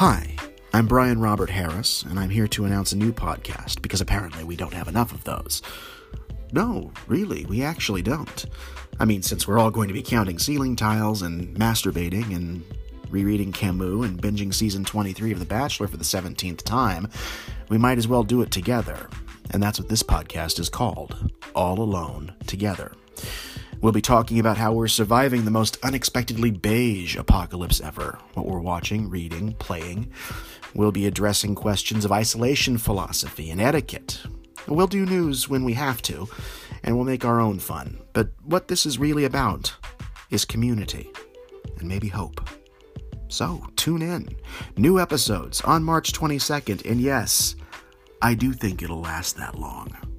Hi, I'm Brian Robert Harris, and I'm here to announce a new podcast because apparently we don't have enough of those. No, really, we actually don't. I mean, since we're all going to be counting ceiling tiles and masturbating and rereading Camus and binging season 23 of The Bachelor for the 17th time, we might as well do it together. And that's what this podcast is called All Alone Together. We'll be talking about how we're surviving the most unexpectedly beige apocalypse ever, what we're watching, reading, playing. We'll be addressing questions of isolation philosophy and etiquette. We'll do news when we have to, and we'll make our own fun. But what this is really about is community and maybe hope. So tune in. New episodes on March 22nd, and yes, I do think it'll last that long.